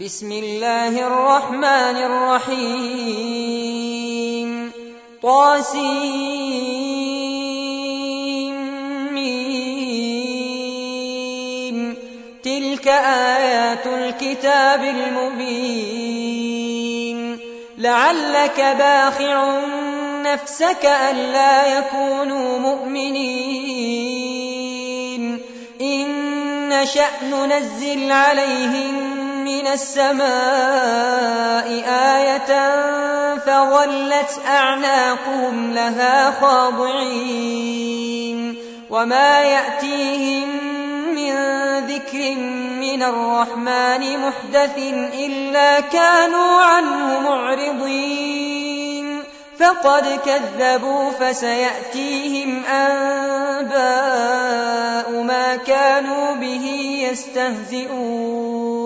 بسم الله الرحمن الرحيم. طاسيم. تلك آيات الكتاب المبين. لعلك باخع نفسك ألا يكونوا مؤمنين. إن نشأ ننزل عليهم من السماء آية فظلت أعناقهم لها خاضعين وما يأتيهم من ذكر من الرحمن محدث إلا كانوا عنه معرضين فقد كذبوا فسيأتيهم أنباء ما كانوا به يستهزئون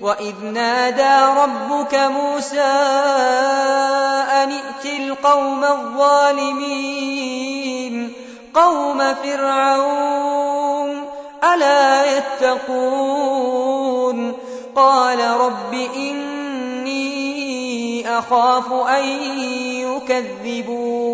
وإذ نادى ربك موسى أن ائت القوم الظالمين قوم فرعون ألا يتقون قال رب إني أخاف أن يكذبون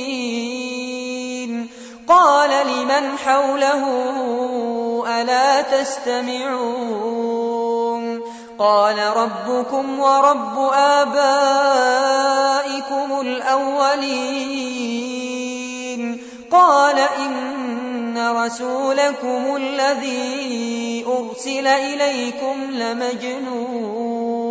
قال لمن حوله ألا تستمعون قال ربكم ورب آبائكم الأولين قال إن رسولكم الذي أرسل إليكم لمجنون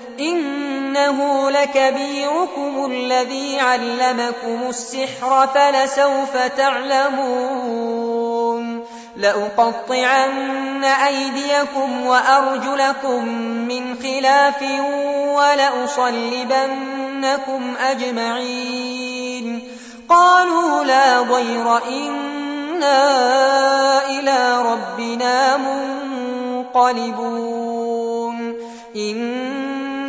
إنه لكبيركم الذي علمكم السحر فلسوف تعلمون. لأقطعن أيديكم وأرجلكم من خلاف ولأصلبنكم أجمعين. قالوا لا ضير إنا إلى ربنا منقلبون.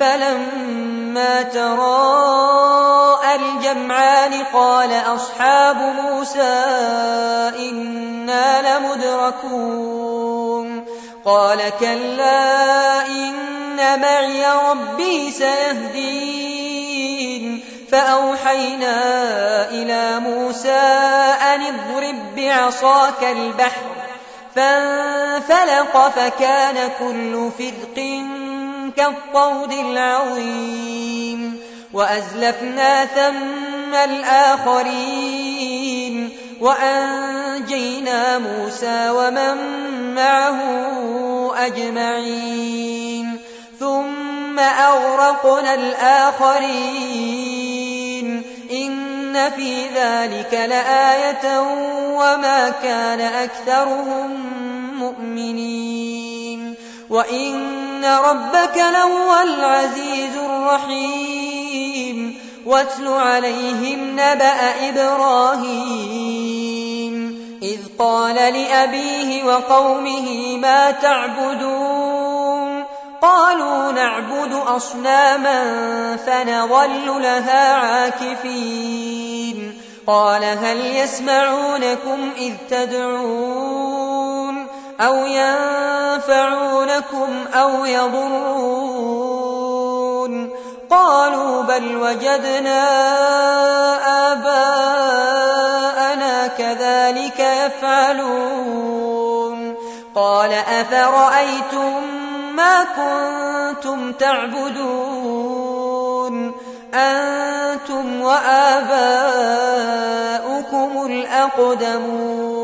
فلما تراءى الجمعان قال أصحاب موسى إنا لمدركون. قال كلا إن معي ربي سيهدين. فأوحينا إلى موسى أن اضرب بعصاك البحر فانفلق فكان كل فرق كالطود العظيم وأزلفنا ثم الآخرين وأنجينا موسى ومن معه أجمعين ثم أغرقنا الآخرين إن في ذلك لآية وما كان أكثرهم مؤمنين وإن ربك لهو العزيز الرحيم واتل عليهم نبأ إبراهيم إذ قال لأبيه وقومه ما تعبدون قالوا نعبد أصناما فنظل لها عاكفين قال هل يسمعونكم إذ تدعون أو ينفعونكم أو يضرون. قالوا بل وجدنا آباءنا كذلك يفعلون. قال أفرأيتم ما كنتم تعبدون؟ أنتم وآباؤكم الأقدمون.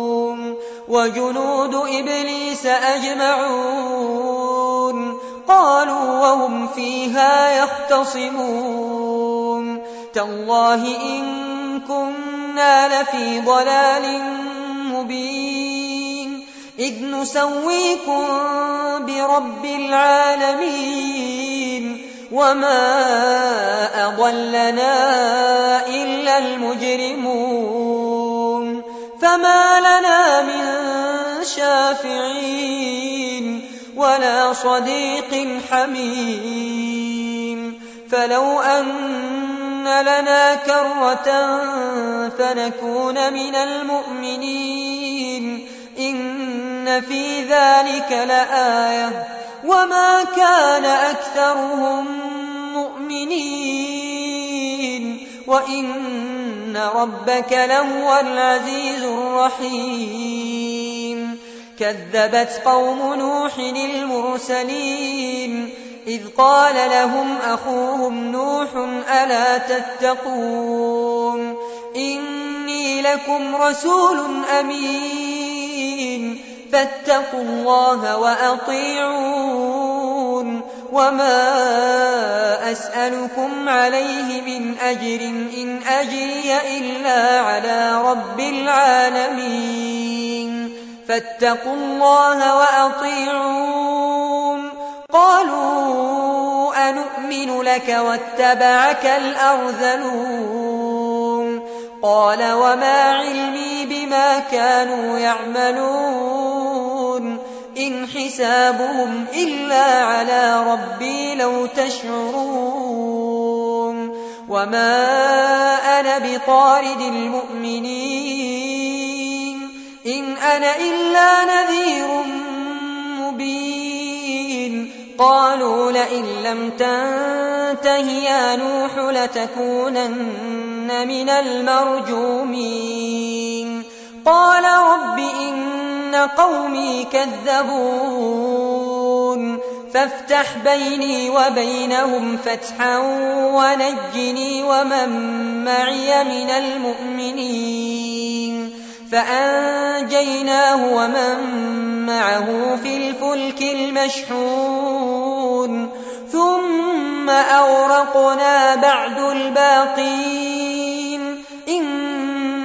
وجنود إبليس أجمعون قالوا وهم فيها يختصمون تالله إن كنا لفي ضلال مبين إذ نسويكم برب العالمين وما أضلنا إلا المجرمون فما لنا من شافعين ولا صديق حميم فلو أن لنا كرة فنكون من المؤمنين إن في ذلك لآية وما كان أكثرهم مؤمنين وإن ربك لهو العزيز الرحيم. كذبت قوم نوح المرسلين. إذ قال لهم أخوهم نوح ألا تتقون؟ إني لكم رسول أمين. فاتقوا الله وأطيعون. وما أسألكم عليه من أجر إن أجري إلا على رب العالمين فاتقوا الله وأطيعون قالوا أنؤمن لك واتبعك الأرذلون قال وما علمي بما كانوا يعملون إن حسابهم إلا على ربي لو تشعرون وما أنا بطارد المؤمنين إن أنا إلا نذير مبين قالوا لئن لم تنته يا نوح لتكونن من المرجومين قال رب إن قومي كذبون فافتح بيني وبينهم فتحا ونجني ومن معي من المؤمنين فأنجيناه ومن معه في الفلك المشحون ثم أورقنا بعد الباقين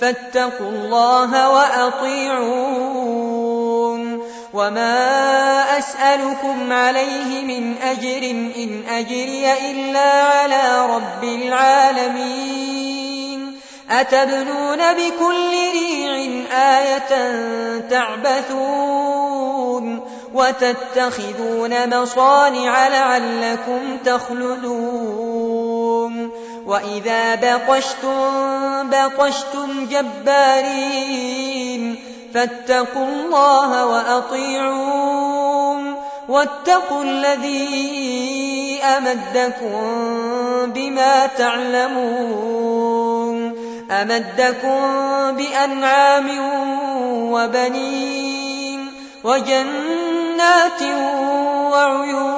فاتقوا الله وأطيعون. وما أسألكم عليه من أجر إن أجري إلا على رب العالمين. أتبنون بكل ريع آية تعبثون. وتتخذون مصانع لعلكم تخلدون. وإذا بطشتم بطشتم جبارين فاتقوا الله وأطيعون واتقوا الذي أمدكم بما تعلمون أمدكم بأنعام وبنين وجنات وعيون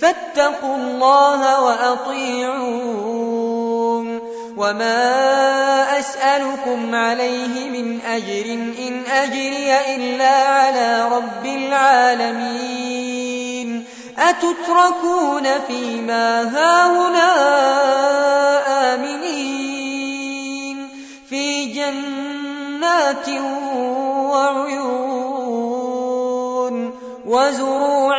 فاتقوا الله وأطيعون وما أسألكم عليه من أجر إن أجري إلا على رب العالمين. أتتركون فيما هاهنا آمنين في جنات وعيون وزروع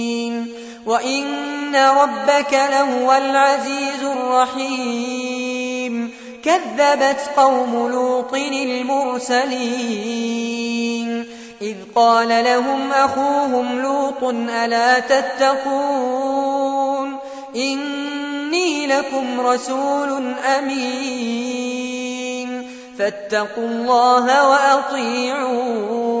وإن ربك لهو العزيز الرحيم كذبت قوم لوط المرسلين إذ قال لهم أخوهم لوط ألا تتقون إني لكم رسول أمين فاتقوا الله وأطيعون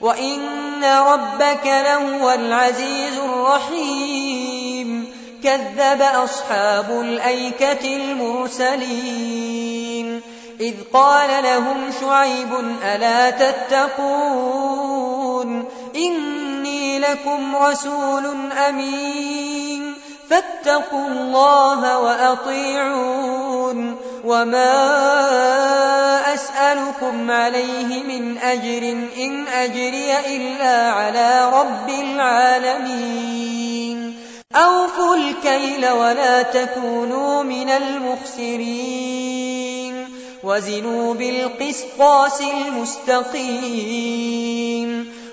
وإن ربك لهو العزيز الرحيم كذب أصحاب الأيكة المرسلين إذ قال لهم شعيب ألا تتقون إني لكم رسول أمين فاتقوا الله وأطيعون وما أسألكم عليه من أجر إن أجري إلا على رب العالمين أوفوا الكيل ولا تكونوا من المخسرين وزنوا بالقسطاس المستقيم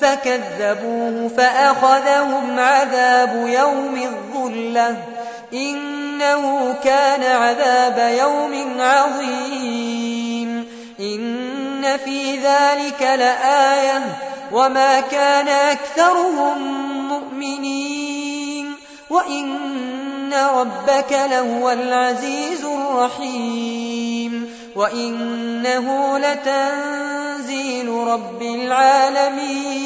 فكذبوه فأخذهم عذاب يوم الظلة إنه كان عذاب يوم عظيم. إن في ذلك لآية وما كان أكثرهم مؤمنين. وإن ربك لهو العزيز الرحيم. وإنه لتنزيل رب العالمين.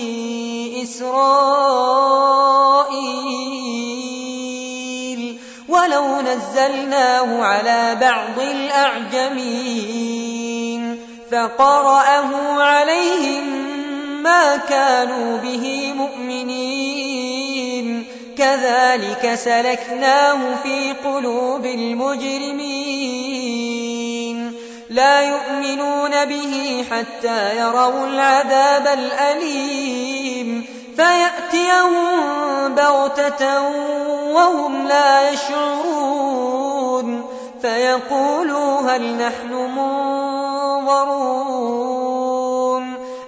إسرائيل ولو نزلناه على بعض الأعجمين فقرأه عليهم ما كانوا به مؤمنين كذلك سلكناه في قلوب المجرمين لا يؤمنون به حتى يروا العذاب الأليم فيأتيهم بغتة وهم لا يشعرون فيقولوا هل نحن منظرون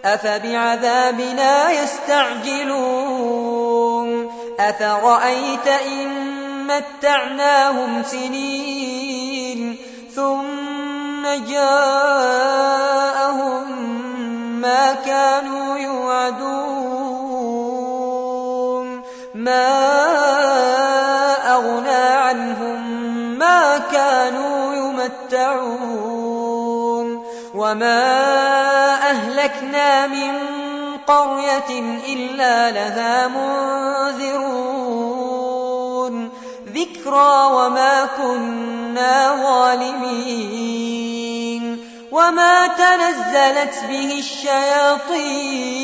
أفبعذابنا يستعجلون أفرأيت إن متعناهم سنين ثم جاءهم ما أغنى عنهم ما كانوا يمتعون وما أهلكنا من قرية إلا لها منذرون ذكرى وما كنا ظالمين وما تنزلت به الشياطين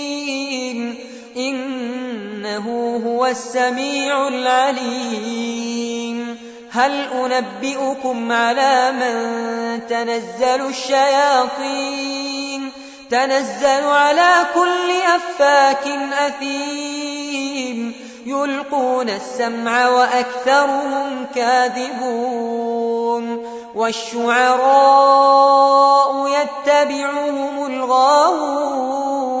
إنه هو السميع العليم. هل أنبئكم على من تنزل الشياطين؟ تنزل على كل أفاك أثيم. يلقون السمع وأكثرهم كاذبون. والشعراء يتبعهم الغاوون.